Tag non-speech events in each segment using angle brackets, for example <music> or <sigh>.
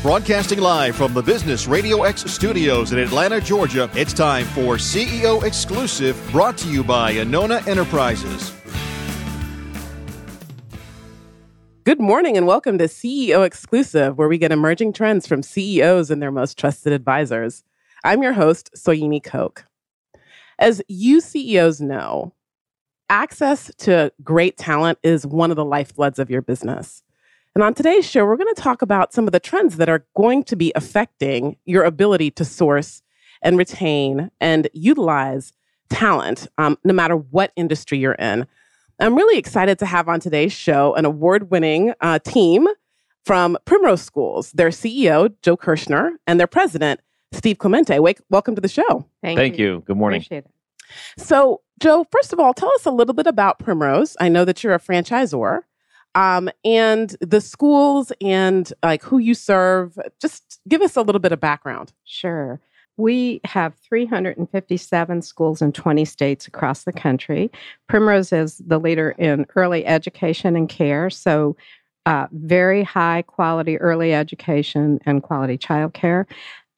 Broadcasting live from the Business Radio X studios in Atlanta, Georgia, it's time for CEO Exclusive, brought to you by Anona Enterprises. Good morning and welcome to CEO Exclusive, where we get emerging trends from CEOs and their most trusted advisors. I'm your host, Soyini Koch. As you CEOs know, access to great talent is one of the lifebloods of your business. And on today's show, we're going to talk about some of the trends that are going to be affecting your ability to source and retain and utilize talent, um, no matter what industry you're in. I'm really excited to have on today's show an award winning uh, team from Primrose Schools, their CEO, Jo Kirchner, and their president, Steve Clemente. Wake, welcome to the show. Thank, Thank you. you. Good morning. Appreciate it. So, Jo, first of all, tell us a little bit about Primrose. I know that you're a franchisor um, and the schools and like who you serve. Just give us a little bit of background. Sure. We have 357 schools in 20 states across the country. Primrose is the leader in early education and care. So, uh, very high quality early education and quality childcare.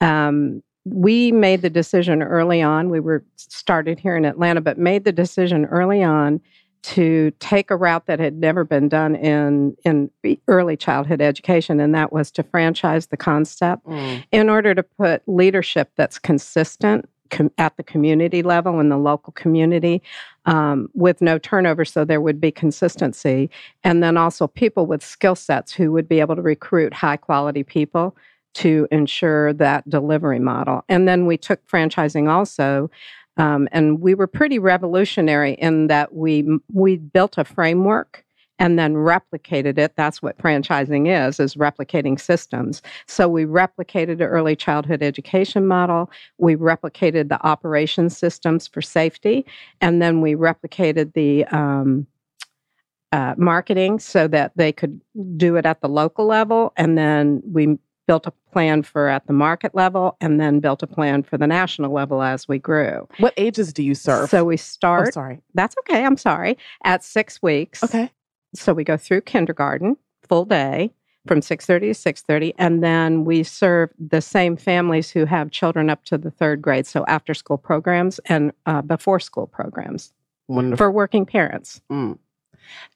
Um, we made the decision early on. We were started here in Atlanta, but made the decision early on to take a route that had never been done in in early childhood education and that was to franchise the concept mm. in order to put leadership that's consistent com- at the community level in the local community um, with no turnover so there would be consistency and then also people with skill sets who would be able to recruit high quality people to ensure that delivery model and then we took franchising also um, and we were pretty revolutionary in that we we built a framework and then replicated it. That's what franchising is, is replicating systems. So we replicated the early childhood education model. We replicated the operation systems for safety. And then we replicated the um, uh, marketing so that they could do it at the local level. And then we built a plan for at the market level and then built a plan for the national level as we grew. What ages do you serve? So we start. Oh, sorry. That's okay. I'm sorry. At six weeks. Okay. So we go through kindergarten, full day from 6.30 to 6.30 and then we serve the same families who have children up to the third grade so after school programs and uh, before school programs Wonderful. for working parents mm.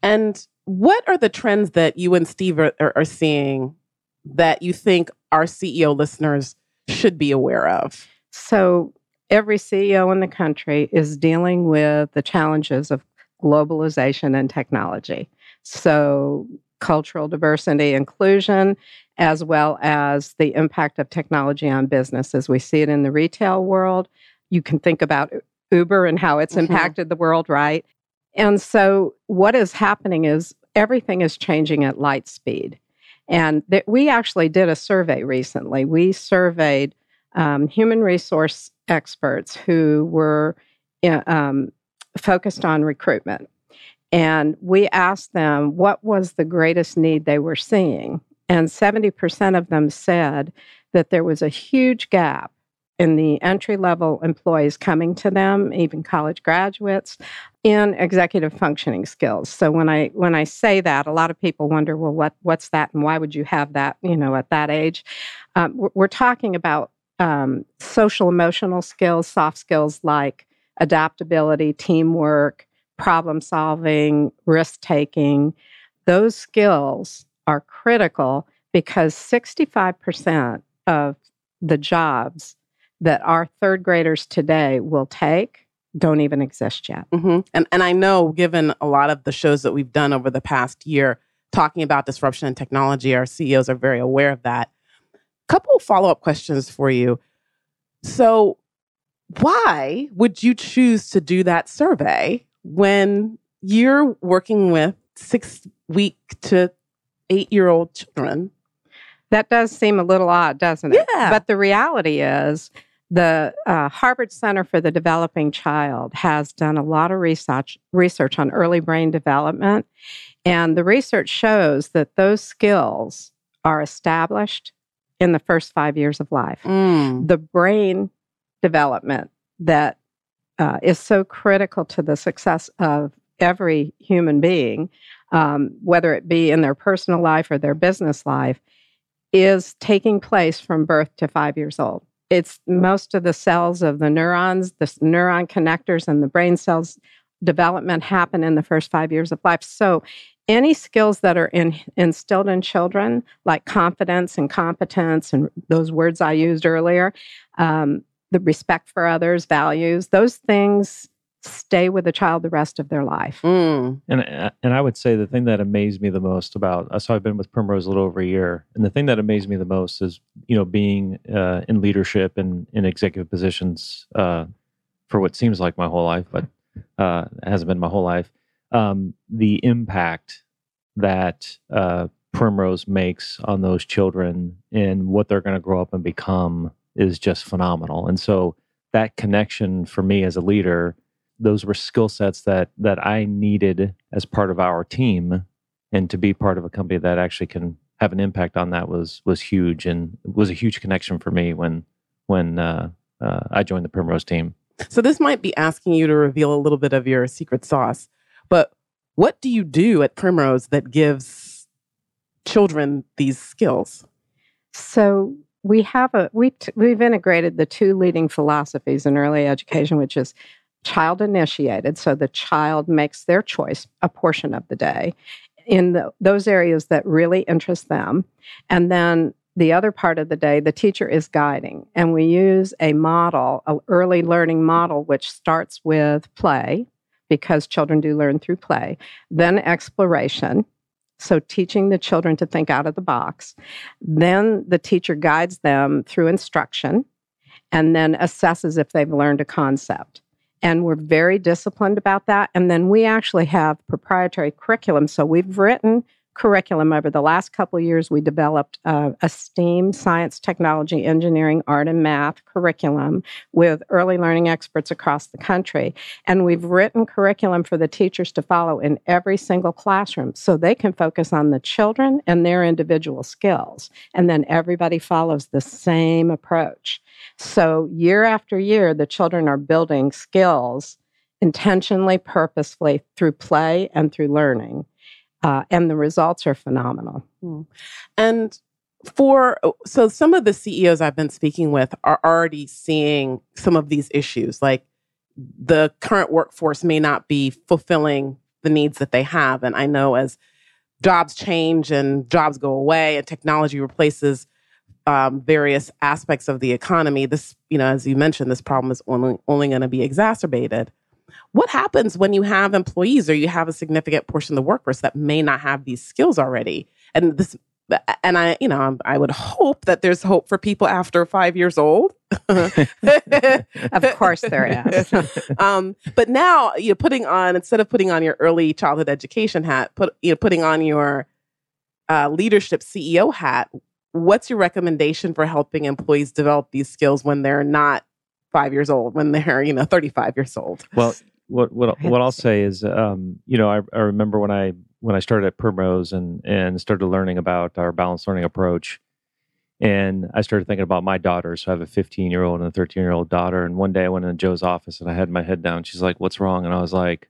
and what are the trends that you and steve are, are, are seeing that you think our CEO listeners should be aware of? So, every CEO in the country is dealing with the challenges of globalization and technology. So, cultural diversity, inclusion, as well as the impact of technology on business as we see it in the retail world. You can think about Uber and how it's mm-hmm. impacted the world, right? And so, what is happening is everything is changing at light speed. And th- we actually did a survey recently. We surveyed um, human resource experts who were uh, um, focused on recruitment. And we asked them what was the greatest need they were seeing. And 70% of them said that there was a huge gap in the entry level employees coming to them, even college graduates, in executive functioning skills. So when I when I say that, a lot of people wonder, well, what what's that, and why would you have that? You know, at that age, um, we're, we're, talking about um, social emotional skills, soft skills like adaptability, teamwork, problem solving, risk taking. Those skills are critical because 65% of the jobs that our third graders today will take don't even exist yet. Mm-hmm. And and I know, given a lot of the shows that we've done over the past year, talking about disruption and technology, our CEOs are very aware of that. Couple follow up questions for you. So, why would you choose to do that survey when you're working with six week to eight year old children? That does seem a little odd, doesn't it? Yeah. But the reality is, the uh, Harvard Center for the Developing Child has done a lot of research research on early brain development, and the research shows that those skills are established in the first five years of life. Mm. The brain development that uh, is so critical to the success of every human being, um, whether it be in their personal life or their business life, is taking place from birth to five years old. It's most of the cells of the neurons, the neuron connectors, and the brain cells development happen in the first five years of life. So, any skills that are in, instilled in children, like confidence and competence, and those words I used earlier, um, the respect for others, values, those things stay with the child the rest of their life. Mm. And uh, and I would say the thing that amazed me the most about uh, so I've been with Primrose a little over a year, and the thing that amazed me the most is you know being uh, in leadership and in executive positions uh, for what seems like my whole life, but uh, hasn't been my whole life. Um, the impact that uh, Primrose makes on those children and what they're going to grow up and become is just phenomenal. And so that connection for me as a leader those were skill sets that that I needed as part of our team, and to be part of a company that actually can have an impact on that was was huge, and was a huge connection for me when when uh, uh, I joined the Primrose team. So this might be asking you to reveal a little bit of your secret sauce, but what do you do at Primrose that gives children these skills? So we have a we t- we've integrated the two leading philosophies in early education, which is child initiated. So the child makes their choice a portion of the day in the, those areas that really interest them. And then the other part of the day, the teacher is guiding. And we use a model, an early learning model, which starts with play, because children do learn through play, then exploration. So, teaching the children to think out of the box. Then the teacher guides them through instruction and then assesses if they've learned a concept and we're very disciplined about that. And then we actually have proprietary curriculum. So we've written curriculum over the last couple years we developed uh, a steam science technology engineering art and math curriculum with early learning experts across the country. And we've written curriculum for the teachers to follow in every single classroom so they can focus on the children and their individual skills. And then everybody follows the same approach. So, year after year, the children are building skills intentionally, purposefully through play and through learning. Uh, and the results are phenomenal. Hmm. And for so some of the CEOs I've been speaking with are already seeing some of these issues. Like the current workforce may not be fulfilling the needs that they have. And I know as jobs change and jobs go away and technology replaces um, various aspects of the economy, this, you know, as you mentioned, this problem is only only going to be exacerbated. What happens when you have employees or you have a significant portion of the workforce that may not have these skills already? And this, and I, you know, I would hope that there's hope for people after five years old. <laughs> of course, there is. <laughs> um, but now, you're putting on instead of putting on your early childhood education hat, put you know, putting on your uh, leadership CEO hat what's your recommendation for helping employees develop these skills when they're not five years old, when they're, you know, 35 years old? Well, what what <laughs> what I'll say is, um, you know, I, I remember when I when I started at Primrose and and started learning about our balanced learning approach, and I started thinking about my daughters. So I have a 15 year old and a 13 year old daughter. And one day I went into Jo's office and I had my head down. She's like, "What's wrong?" And I was like,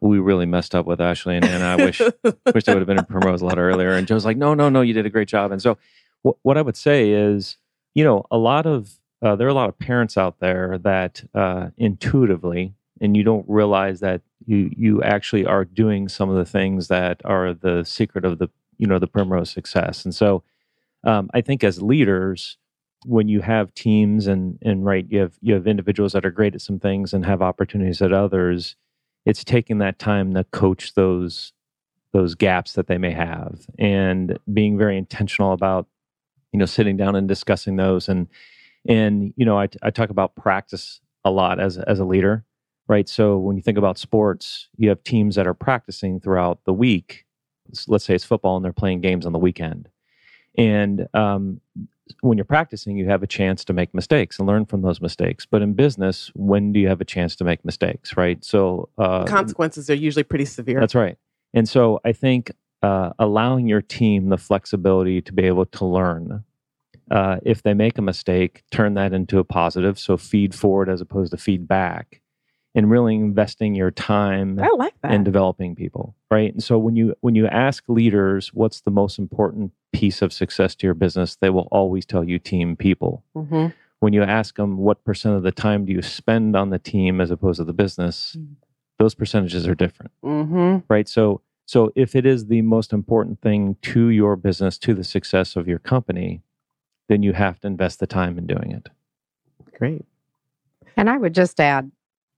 "We really messed up with Ashley and Anna. I wish <laughs> wish I would have been in Primrose a lot earlier." And Jo's like, "No, no, no, you did a great job." And so what, what I would say is, you know, a lot of uh, there are a lot of parents out there that uh, intuitively, and you don't realize that you you actually are doing some of the things that are the secret of the you know the primrose success. And so, um, I think as leaders, when you have teams and and right, you have you have individuals that are great at some things and have opportunities at others. It's taking that time to coach those those gaps that they may have and being very intentional about you know sitting down and discussing those and and you know I, I talk about practice a lot as as a leader right? So when you think about sports you have teams that are practicing throughout the week. Let's say it's football and they're playing games on the weekend. And um, when you're practicing you have a chance to make mistakes and learn from those mistakes. But in business when do you have a chance to make mistakes right? So uh, consequences are usually pretty severe. That's right. And so i think uh, allowing your team the flexibility to be able to learn. Uh, if they make a mistake, turn that into a positive. So feed forward as opposed to feedback. and really investing your time I like that. in developing people, right? And so when you when you ask leaders what's the most important piece of success to your business, they will always tell you team people. hmm When you ask them what percent of the time do you spend on the team as opposed to the business, Mm. those percentages are different, hmm right? So so if it is the most important thing to your business, to the success of your company, then you have to invest the time in doing it. Great. And I would just add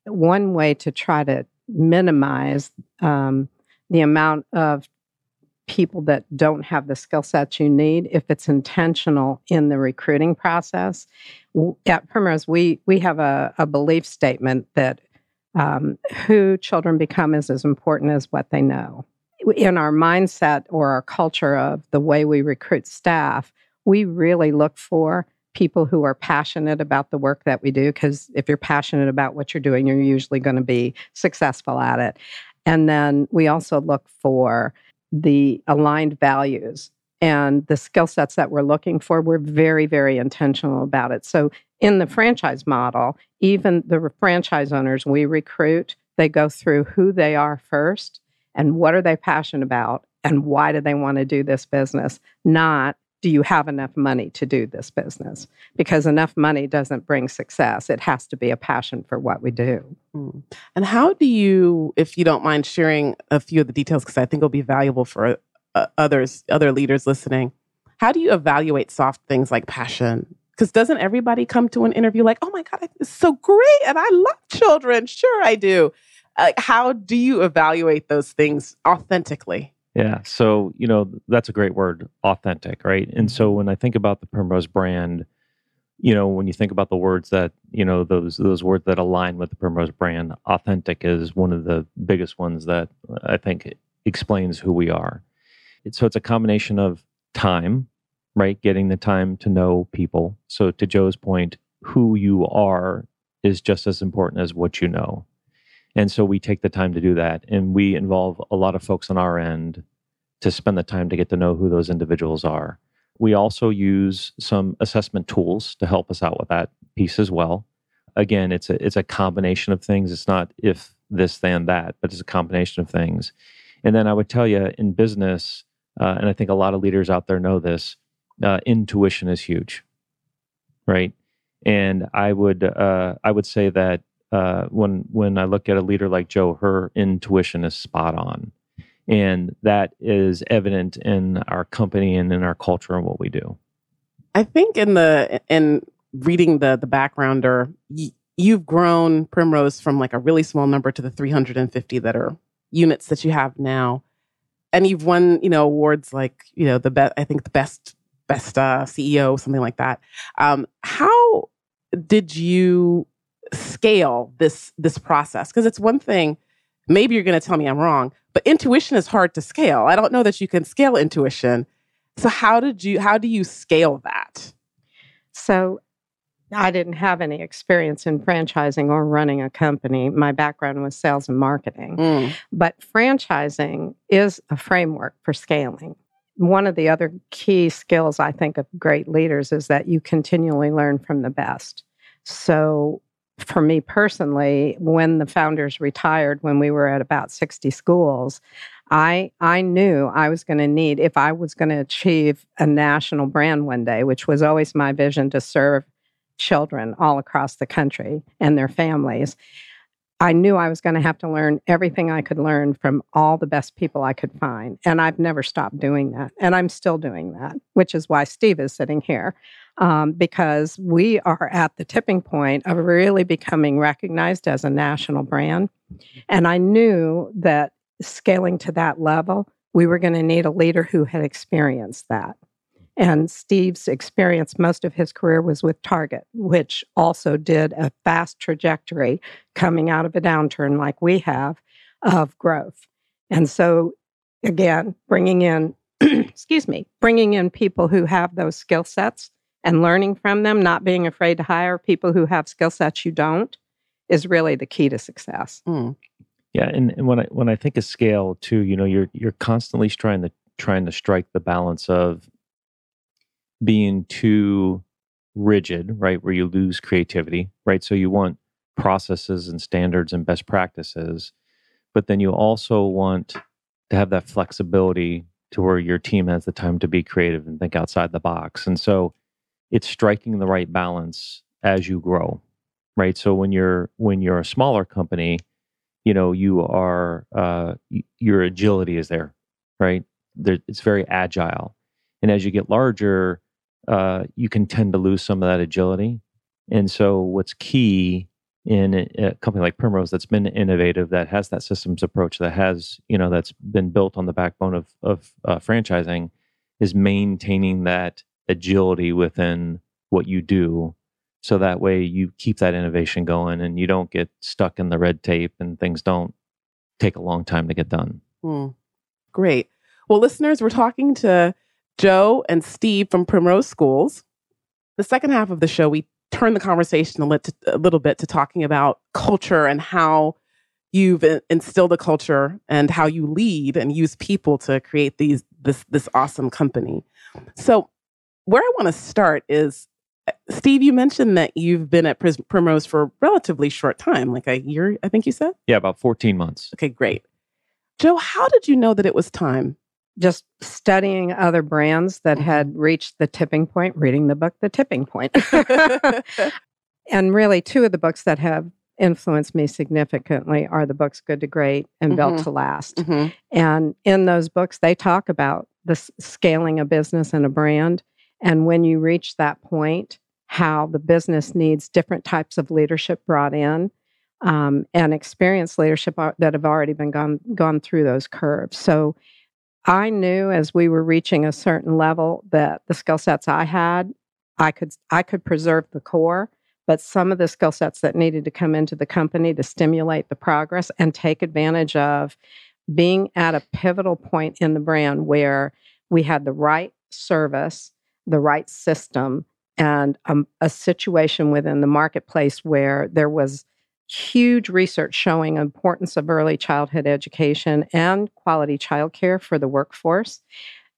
one way to try to minimize um, the amount of people that don't have the skill sets you need if it's intentional in the recruiting process. W- At Primrose, we, we have a, a belief statement that um, who children become is as important as what they know. In our mindset or our culture of the way we recruit staff, we really look for people who are passionate about the work that we do because if you're passionate about what you're doing you're usually going to be successful at it. And then we also look for the aligned values and the skill sets that we're looking for. We're very very intentional about it. So in the franchise model even the franchise owners we recruit they go through who they are first and what are they passionate about and why do they want to do this business not do you have enough money to do this business? Because enough money doesn't bring success. It has to be a passion for what we do. Mm. And how do you, if you don't mind sharing a few of the details, because I think it'll be valuable for uh, others, other leaders listening. How do you evaluate soft things like passion? Because doesn't everybody come to an interview like, "Oh my god, it's so great, and I love children"? Sure, I do. Like, how do you evaluate those things authentically? Yeah. So, you know, that's a great word, authentic, right? And so mm-hmm. when I think about the Primrose brand, you know, when you think about the words that, you know, those those words that align with the Primrose brand, authentic is one of the biggest ones that uh, I think explains who we are. It's, so it's a combination of time, right? Getting the time to know people. So to Jo's point, who you are is just as important as what you know. And so we take the time to do that. And we involve a lot of folks on our end to spend the time to get to know who those individuals are. We also use some assessment tools to help us out with that piece as well. Again, it's a it's a combination of things. It's not if this then that, but it's a combination of things. And then I would tell you in business, uh, and I think a lot of leaders out there know this, uh, intuition is huge, right? And I would uh, I would say that uh, when when I look at a leader like Jo, her intuition is spot on, and that is evident in our company and in our culture and what we do. I think in the in reading the the backgrounder, y- you've grown Primrose from like a really small number to the 350 that are units that you have now, and you've won you know awards like you know the best I think the best best uh, CEO something like that. Um, how did you scale this this process? Because it's one thing. Maybe you're going to tell me I'm wrong, but intuition is hard to scale. I don't know that you can scale intuition. So how did you how do you scale that? So I didn't have any experience in franchising or running a company. My background was sales and marketing. Mm. But franchising is a framework for scaling. One of the other key skills I think of great leaders is that you continually learn from the best. So, for me personally, when the founders retired, when we were at about 60 schools, I, I knew I was going to need, if I was going to achieve a national brand one day, which was always my vision to serve children all across the country and their families, I knew I was going to have to learn everything I could learn from all the best people I could find. And I've never stopped doing that. And I'm still doing that, which is why Steve is sitting here, um, because we are at the tipping point of really becoming recognized as a national brand. And I knew that scaling to that level, we were going to need a leader who had experienced that. And Steve's experience, most of his career was with Target, which also did a fast trajectory coming out of a downturn like we have of growth. And so, again, bringing in, <clears throat> excuse me, bringing in people who have those skill sets and learning from them, not being afraid to hire people who have skill sets you don't, is really the key to success. Mm. Yeah, and, and when I when I think of scale too, you know, you're you're constantly trying to trying to strike the balance of being too rigid, right, where you lose creativity, right? So you want processes and standards and best practices. But then you also want to have that flexibility to where your team has the time to be creative and think outside the box. And so it's striking the right balance as you grow. Right. So when you're when you're a smaller company, you know, you are uh, your agility is there, right? There, it's very agile. And as you get larger, uh, you can tend to lose some of that agility. And so, what's key in a, company like Primrose that's been innovative, that has that systems approach, that has you know that's been built on the backbone of of uh, franchising, is maintaining that agility within what you do, so that way you keep that innovation going and you don't get stuck in the red tape and things don't take a long time to get done. Hmm. Great. Well, listeners, we're talking to Jo and Steve from Primrose Schools. The second half of the show, we turn the conversation a, lit- a little bit to talking about culture and how you've instilled a culture and how you lead and use people to create these this this awesome company. So, where I want to start is uh, Steve, you mentioned that you've been at Primrose for a relatively short time, like a year, I think you said? Yeah, about 14 months. Okay, great. Jo, how did you know that it was time just studying other brands that mm-hmm. had reached the tipping point, reading the book, The Tipping Point. <laughs> and really, two of the books that have influenced me significantly are the books Good to Great and mm-hmm. Built to Last. Mm-hmm. And in those books, they talk about the scaling a business and a brand. And when you reach that point, how the business needs different types of leadership brought in. Um, and experienced leadership that have already been gone gone through those curves. So I knew as we were reaching a certain level that the skill sets I had, I could I could preserve the core, but some of the skill sets that needed to come into the company to stimulate the progress and take advantage of being at a pivotal point in the brand where we had the right service, the right system, and um, a situation within the marketplace where there was huge research showing importance of early childhood education and quality childcare for the workforce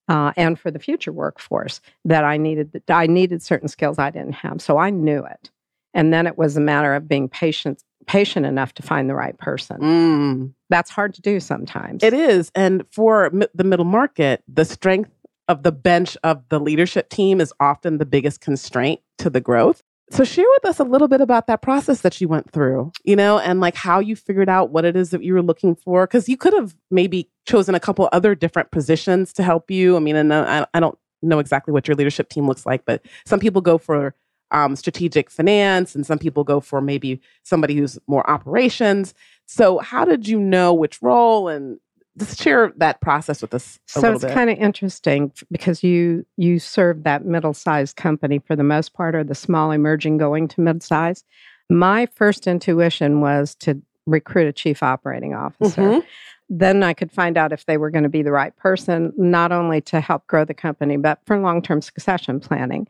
uh, and for the future workforce that I needed. I needed certain skills I didn't have, so I knew it. And then it was a matter of being patient patient enough to find the right person. Mm. That's hard to do sometimes. It is, and for m- the middle market, the strength of the bench of the leadership team is often the biggest constraint to the growth. So share with us a little bit about that process that you went through, you know, and like how you figured out what it is that you were looking for. Cause you could have maybe chosen a couple other different positions to help you. I mean, and uh, I, I don't know exactly what your leadership team looks like, but some people go for um, strategic finance and some people go for maybe somebody who's more operations. So how did you know which role and just share that process with us so it's kind of interesting because you you serve that middle-sized company for the most part or the small emerging going to mid-size. My first intuition was to recruit a chief operating officer. Mm-hmm. then i could find out if they were going to be the right person not only to help grow the company but for long-term succession planning.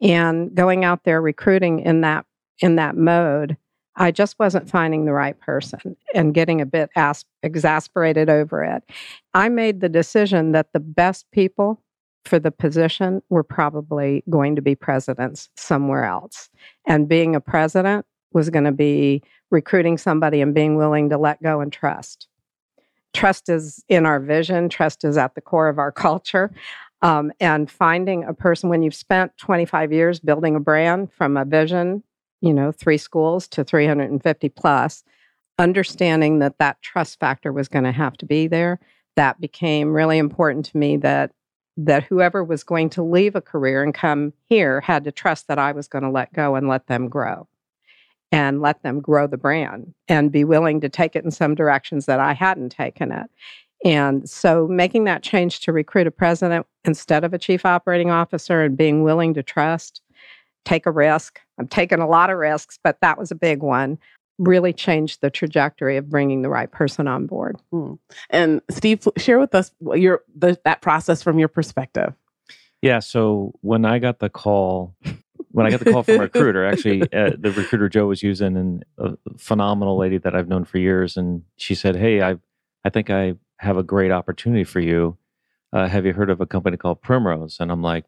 And going out there recruiting in that in that mode I just wasn't finding the right person and getting a bit as- exasperated over it. I made the decision that the best people for the position were probably going to be presidents somewhere else. And being a president was going to be recruiting somebody and being willing to let go and trust. Trust is in our vision, trust is at the core of our culture. Um, and finding a person when you've spent 25 years building a brand from a vision you know, three schools to 350 plus, understanding that that trust factor was going to have to be there, that became really important to me that that whoever was going to leave a career and come here had to trust that I was going to let go and let them grow and let them grow the brand and be willing to take it in some directions that I hadn't taken it. And so making that change to recruit a president instead of a chief operating officer and being willing to trust take a risk. I'm taking a lot of risks, but that was a big one. Really changed the trajectory of bringing the right person on board. Mm. And Steve, share with us your the, that process from your perspective. Yeah. So when I got the call, when I got the call from a recruiter, actually, <laughs> uh, the recruiter Jo was using, and a phenomenal lady that I've known for years, and she said, "Hey, I, I think I have a great opportunity for you. Uh, have you heard of a company called Primrose?" And I'm like,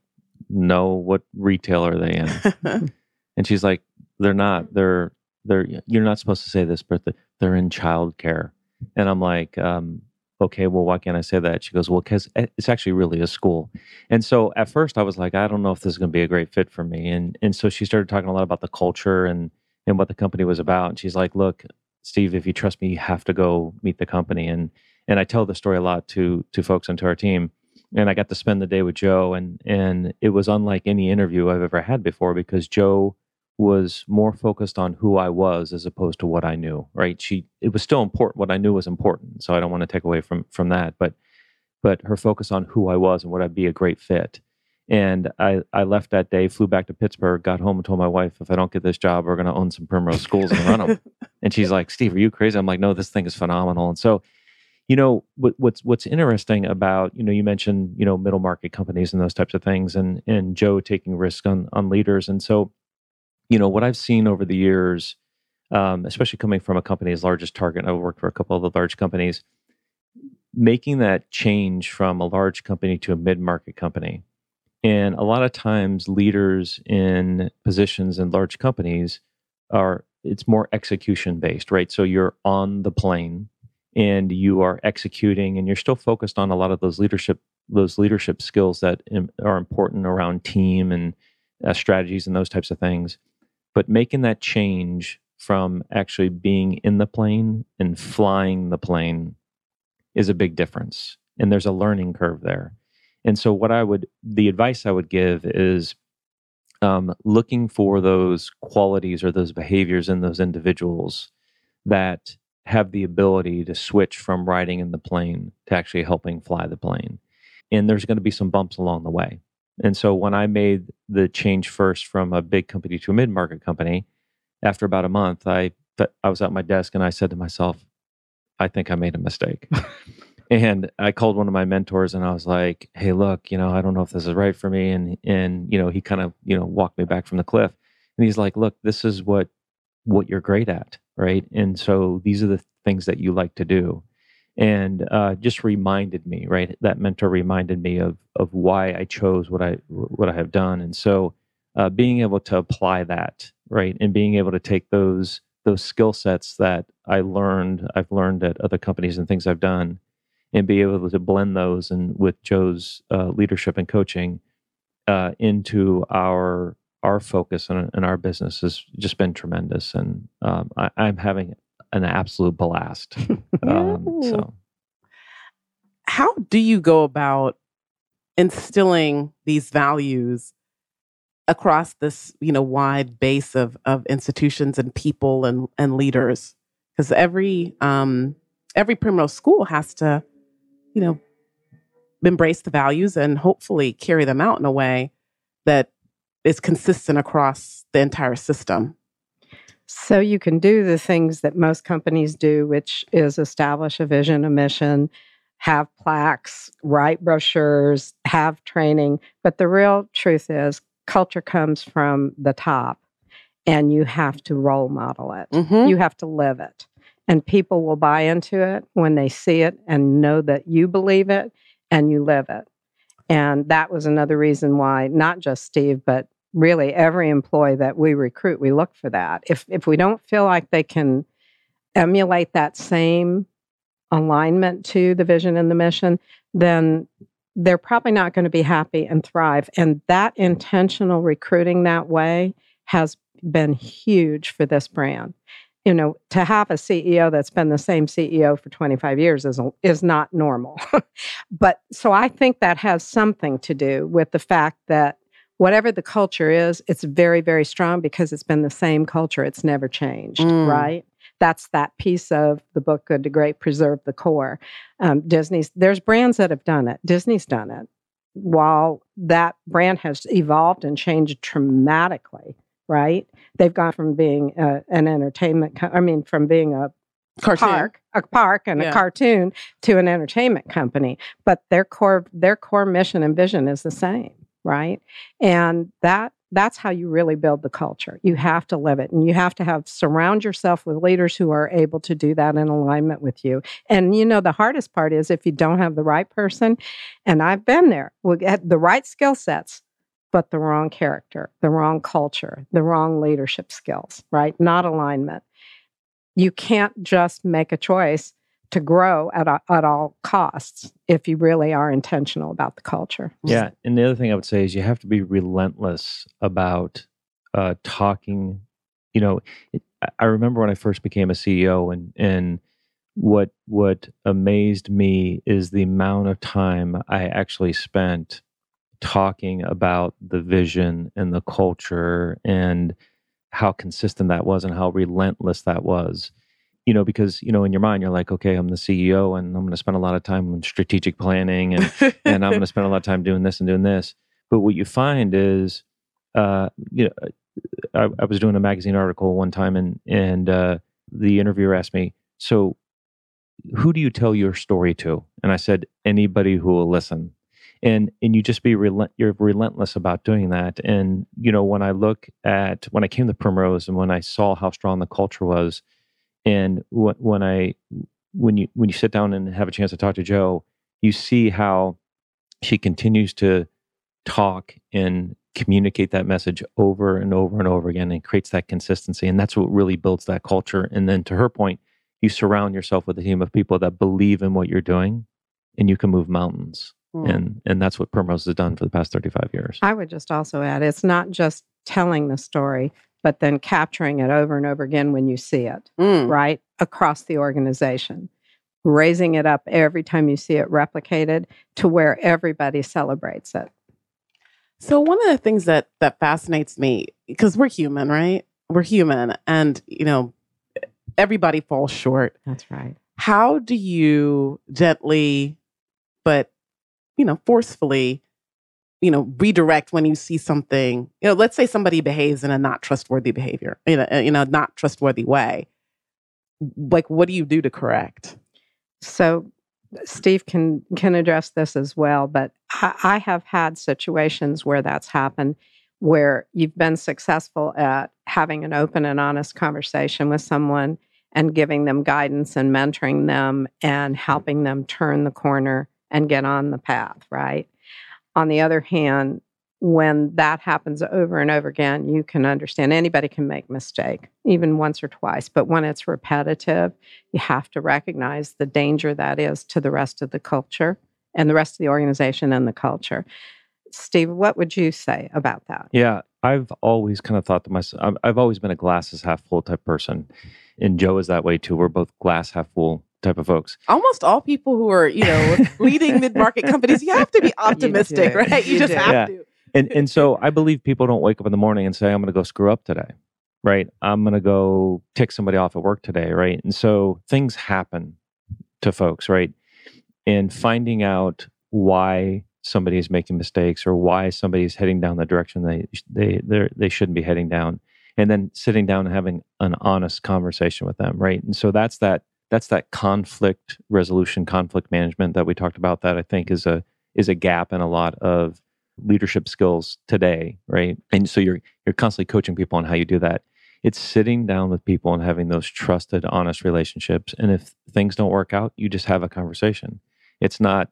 "No. what retail are they in? <laughs> and she's like, they're not. They're they're you're not supposed to say this, but they're in childcare. And I'm like, um, okay, well, why can't I say that? She goes, well, because it's actually really a school. And so at first I was like, I don't know if this is going to be a great fit for me. And and so she started talking a lot about the culture and and what the company was about. And she's like, look, Steve, if you trust me, you have to go meet the company. And and I tell the story a lot to to folks and to our team. And I got to spend the day with Jo, and and it was unlike any interview I've ever had before because Jo was more focused on who I was as opposed to what I knew. Right? She it was still important. What I knew was important, so I don't want to take away from from that. But but her focus on who I was and would I be a great fit. And I, I left that day, flew back to Pittsburgh, got home and told my wife, if I don't get this job, we're going to own some Primrose schools and run them. <laughs> and she's like, Steve, are you crazy? I'm like, no, this thing is phenomenal. And so, you know, what, what's what's interesting about, you know, you mentioned, you know, middle market companies and those types of things, and and Jo taking risk on on leaders. And so, you know, what I've seen over the years, um, especially coming from a company as large as Target, I've worked for a couple of the large companies, making that change from a large company to a mid market company. And a lot of times, leaders in positions in large companies are it's more execution based, right? So you're on the plane and you are executing, and you're still focused on a lot of those leadership those leadership skills that are important around team and uh, strategies and those types of things but making that change from actually being in the plane and flying the plane is a big difference. And there's a learning curve there. And so, what I would, the advice I would give is um, looking for those qualities or those behaviors in those individuals that have the ability to switch from riding in the plane to actually helping fly the plane. And there's going to be some bumps along the way. And so when I made the change first from a big company to a mid market company, after about a month, I I was at my desk and I said to myself, I think I made a mistake. <laughs> and I called one of my mentors and I was like, "Hey, look, you know, I don't know if this is right for me." And and you know, he kind of you know walked me back from the cliff. And he's like, "Look, this is what what you're great at, right? And so these are the things that you like to do." And uh, just reminded me right? That mentor reminded me of of why i chose what i what i have done. And so uh, being able to apply that right and being able to take those those skill sets that i learned i've learned at other companies and things i've done and be able to blend those and with jo's uh, leadership and coaching uh, into our our focus and, and, our business has just been tremendous. And um, I, i'm having an absolute blast. <laughs> um, so, how do you go about instilling these values across this, you know, wide base of of institutions and people and and leaders? Because every um, every Primrose school has to, you know, embrace the values and hopefully carry them out in a way that is consistent across the entire system. So you can do the things that most companies do, which is establish a vision, a mission, have plaques, write brochures, have training. But the real truth is, culture comes from the top, and you have to role model it. Mm-hmm. You have to live it. And people will buy into it when they see it and know that you believe it and you live it. And that was another reason why not just Steve, but really every employee that we recruit, we look for that. If if we don't feel like they can emulate that same alignment to the vision and the mission, then they're probably not going to be happy and thrive. And that intentional recruiting that way has been huge for this brand. You know, to have a CEO that's been the same CEO for 25 years is is not normal. <laughs> but so I think that has something to do with the fact that whatever the culture is, it's very, very strong because it's been the same culture. It's never changed, mm. right? That's that piece of the book, Good to Great, preserve the core. Um, Disney's, there's brands that have done it. Disney's done it. While that brand has evolved and changed dramatically, right? They've gone from being uh, an entertainment, co- I mean, from being a cartoon. park, a park and yeah. a cartoon to an entertainment company. But their core, their core mission and vision is the same right? And that that's how you really build the culture. You have to live it and you have to have surround yourself with leaders who are able to do that in alignment with you. And you know the hardest part is if you don't have the right person and I've been there. We'll get the right skill sets but the wrong character, the wrong culture, the wrong leadership skills, right? Not alignment. You can't just make a choice to grow at, at all costs if you really are intentional about the culture. Yeah. And the other thing I would say is you have to be relentless about uh, talking. You know, it, I remember when I first became a CEO and, and what what amazed me is the amount of time I actually spent talking about the vision and the culture and how consistent that was and how relentless that was you know because you know in your mind you're like okay i'm the ceo and i'm going to spend a lot of time on strategic planning and and i'm going to spend a lot of time doing this and doing this. But what you find is uh you know I, I was doing a magazine article one time and and uh the interviewer asked me so who do you tell your story to? And i said anybody who will listen. And and you just be relent you're relentless about doing that. And you know when i look at when i came to primrose and when i saw how strong the culture was and w- when i when you when you sit down and have a chance to talk to Jo, you see how she continues to talk and communicate that message over and over and over again and creates that consistency and that's what really builds that culture and then to her point you surround yourself with a team of people that believe in what you're doing and you can move mountains Mm. And and that's what Primrose has done for the past 35 years. I would just also add it's not just telling the story, but then capturing it over and over again when you see it, mm. right? Across the organization. Raising it up every time you see it replicated to where everybody celebrates it. So one of the things that that fascinates me because we're human, right? We're human and you know everybody falls short. That's right. How do you gently but you know, forcefully, you know, redirect when you see something. You know, let's say somebody behaves in a not trustworthy behavior, in a, in a not trustworthy way. Like, what do you do to correct? So, Steve can can address this as well, but I, I have had situations where that's happened, where you've been successful at having an open and honest conversation with someone and giving them guidance and mentoring them and helping them turn the corner and get on the path, right? On the other hand, when that happens over and over again, you can understand anybody can make mistake, even once or twice. But when it's repetitive, you have to recognize the danger that is to the rest of the culture and the rest of the organization and the culture. Steve, what would you say about that? Yeah, I've always kind of thought to myself, I've always been a glasses half full type person. And Jo is that way too. We're both glass half full type of folks. Almost all people who are, you know, leading <laughs> mid market companies, you have to be <laughs> optimistic, you right? You, you just do. have yeah. to. And and so I believe people don't wake up in the morning and say, I'm gonna go screw up today. Right. I'm gonna go tick somebody off at work today, right? And so things happen to folks, right? And finding out why somebody is making mistakes or why somebody is heading down the direction they they they shouldn't be heading down and then sitting down and having an honest conversation with them right and so that's that that's that conflict resolution, conflict management that we talked about. That I think is a is a gap in a lot of leadership skills today, right? And so you're you're constantly coaching people on how you do that. It's sitting down with people and having those trusted, honest relationships. And if things don't work out, you just have a conversation. It's not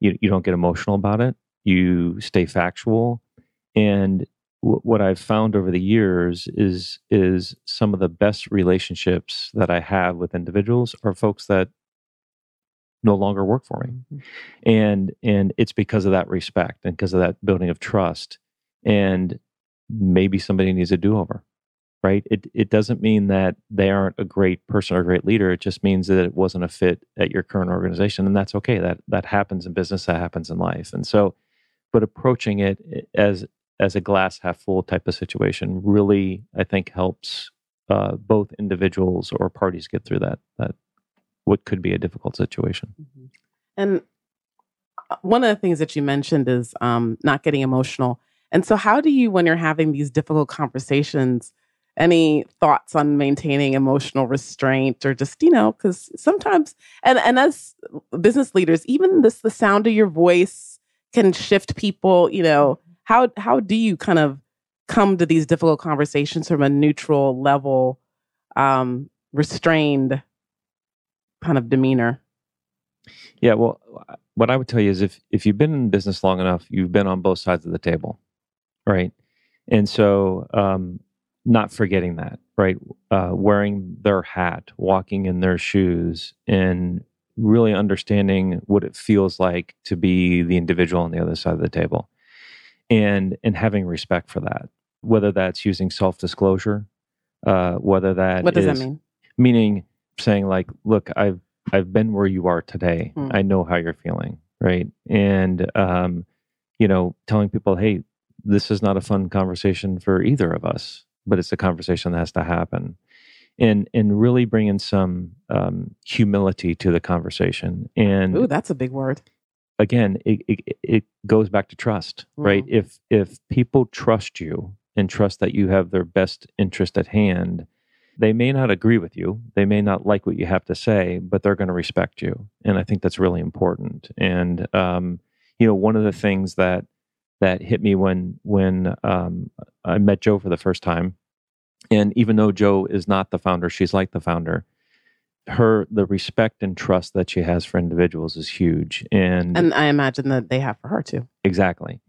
you you don't get emotional about it. You stay factual and what I've found over the years is is some of the best relationships that I have with individuals are folks that no longer work for me, mm-hmm. and and it's because of that respect and because of that building of trust, and maybe somebody needs a do over, right? It it doesn't mean that they aren't a great person or a great leader. It just means that it wasn't a fit at your current organization, and that's okay. That that happens in business. That happens in life, and so but approaching it eh, as as a glass half full type of situation really i think helps uh, both individuals or parties get through that that what could be a difficult situation. Mm-hmm. and uh, one of the things that you mentioned is um, not getting emotional. And so how do you when you're having these difficult conversations any thoughts on maintaining emotional restraint or just you know because sometimes and and as business leaders even this the sound of your voice can shift people you know how how do you kind of come to these difficult conversations from a neutral level, um, restrained kind of demeanor? Yeah, well, what I would tell you is if if you've been in business long enough, you've been on both sides of the table, right? And so, um, not forgetting that, right? Uh, wearing their hat, walking in their shoes, and really understanding what it feels like to be the individual on the other side of the table, and and having respect for that. Whether that's using self disclosure, uh, whether that what does is- that mean? meaning saying like, look, I've I've been where you are today. Hmm. I know how you're feeling, right? And um, you know, telling people, hey, this is not a fun conversation for either of us, but it's a conversation that has to happen, and and really bringing some um, humility to the conversation. And Ooh, that's a big word. Again, it, it it goes back to trust, right? Mhm. If if people trust you and trust that you have their best interest at hand, they may not agree with you, they may not like what you have to say, but they're going to respect you, and I think that's really important. And um, you know, one of the things that that hit me when when um, I met Jo for the first time, and even though Jo is not the founder, she's like the founder. Her the respect and trust that she has for individuals is huge, and And I imagine that they have for her too. exactly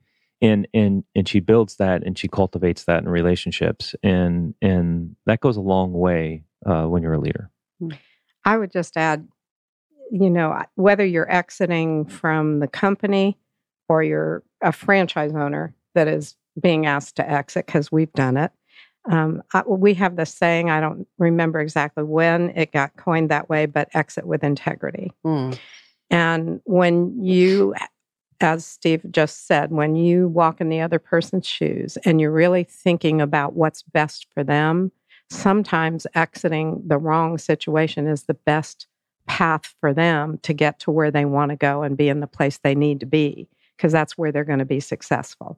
and and and she builds that and she cultivates that in relationships and and that goes a long way uh, when you're a leader I would just add, you know, whether you're exiting from the company or you're a franchise owner that is being asked to exit, because we've done it. Um, I, we have this saying, I don't remember exactly when it got coined that way, but exit with integrity. Mm. And when you, as Steve just said, when you walk in the other person's shoes and you're really thinking about what's best for them, sometimes exiting the wrong situation is the best path for them to get to where they want to go and be in the place they need to be, because that's where they're going to be successful.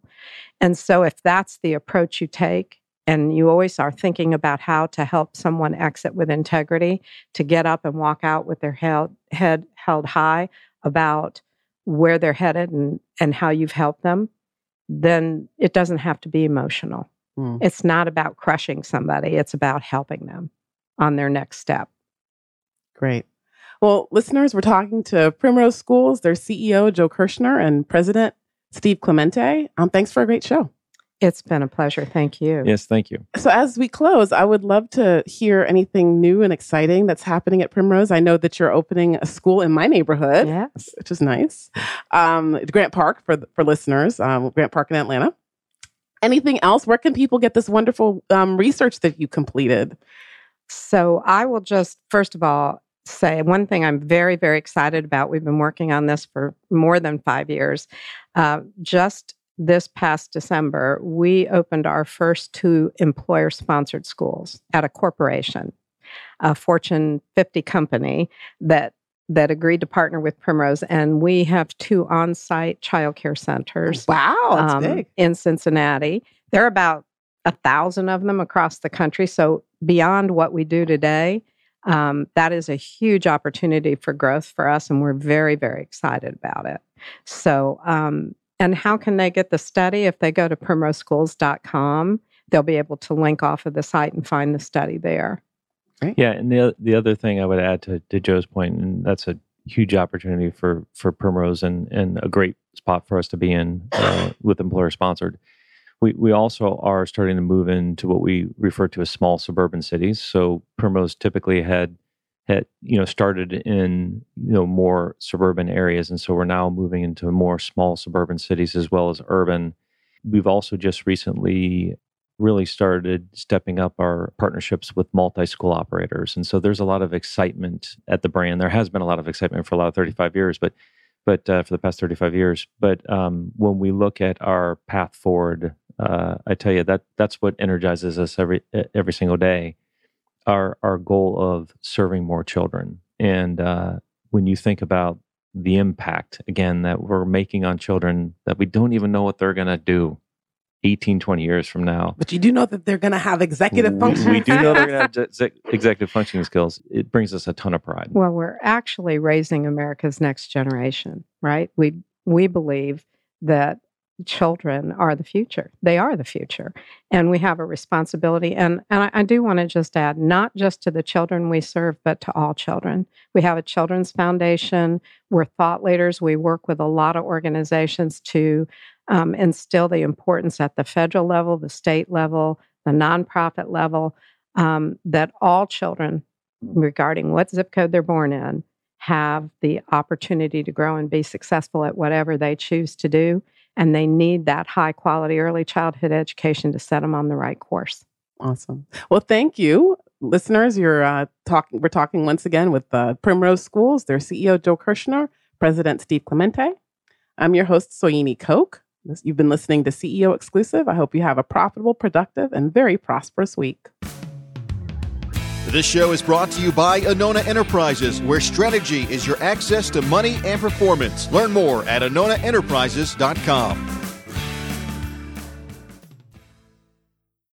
And so, if that's the approach you take, and you always are thinking about how to help someone exit with integrity, to get up and walk out with their held, head held high about where they're headed and, and how you've helped them, then it doesn't have to be emotional. Mm. It's not about crushing somebody, it's about helping them on their next step. Great. Well, listeners, we're talking to Primrose Schools, their CEO, Jo Kirchner, and President Steve Clemente. Um, thanks for a great show. It's been a pleasure. Thank you. yes thank you So, as we close, I would love to hear anything new and exciting that's happening at Primrose. I know that you're opening a school in my neighborhood, Yes. which is nice. Um, Grant Park for for listeners, um, Grant Park in Atlanta. Anything else? Where can people get this wonderful um, research that you completed? So I will just, first of all, say one thing I'm very, very excited about. We've been working on this for more than five years. Uh, just this past December, we opened our first two employer sponsored schools at a corporation, a Fortune 50 company that that agreed to partner with Primrose, and we have two on-site childcare centers Wow, that's um, big. in Cincinnati. There are about a thousand of them across the country. So beyond what we do today, um, that is a huge opportunity for growth for us, and we're very, very excited about it. So, um, and how can they get the study? If they go to primroseschools.com, they'll be able to link off of the site and find the study there. yeah and the the other thing i would add to, to jo's point and that's a huge opportunity for for primrose and and a great spot for us to be in uh, with employer sponsored we we also are starting to move into what we refer to as small suburban cities so primrose typically had had you know started in you know more suburban areas and so we're now moving into more small suburban cities as well as urban. We've also just recently really started stepping up our partnerships with multi-school operators and so there's a lot of excitement at the brand. There has been a lot of excitement for a lot of 35 years but but uh, for the past 35 years. But um, when we look at our path forward uh, i tell you that that's what energizes us every every single day our our goal of serving more children and uh, when you think about the impact again that we're making on children that we don't even know what they're going to do 18 20 years from now But you do know that they're going to have executive function. we do know they're going to have <laughs> exec- executive functioning skills it brings us a ton of pride Well, we're actually raising America's next generation, right? We we believe that children are the future. They are the future, and we have a responsibility. And and I, I do want to just add, not just to the children we serve, but to all children. We have a children's foundation. We're thought leaders. We work with a lot of organizations to um, instill the importance at the federal level, the state level, the nonprofit level, um, that all children, regarding what zip code they're born in, have the opportunity to grow and be successful at whatever they choose to do. And they need that high quality early childhood education to set them on the right course. Awesome. Well, thank you. Listeners, you're uh, talking. We're talking once again with uh, Primrose Schools, their CEO Jo Kirchner, President Steve Clemente. I'm your host Soyini Koch. You've been listening to CEO Exclusive. I hope you have a profitable, productive, and very prosperous week. This show is brought to you by Anona Enterprises, where strategy is your access to money and performance. Learn more at AnonaEnterprises.com.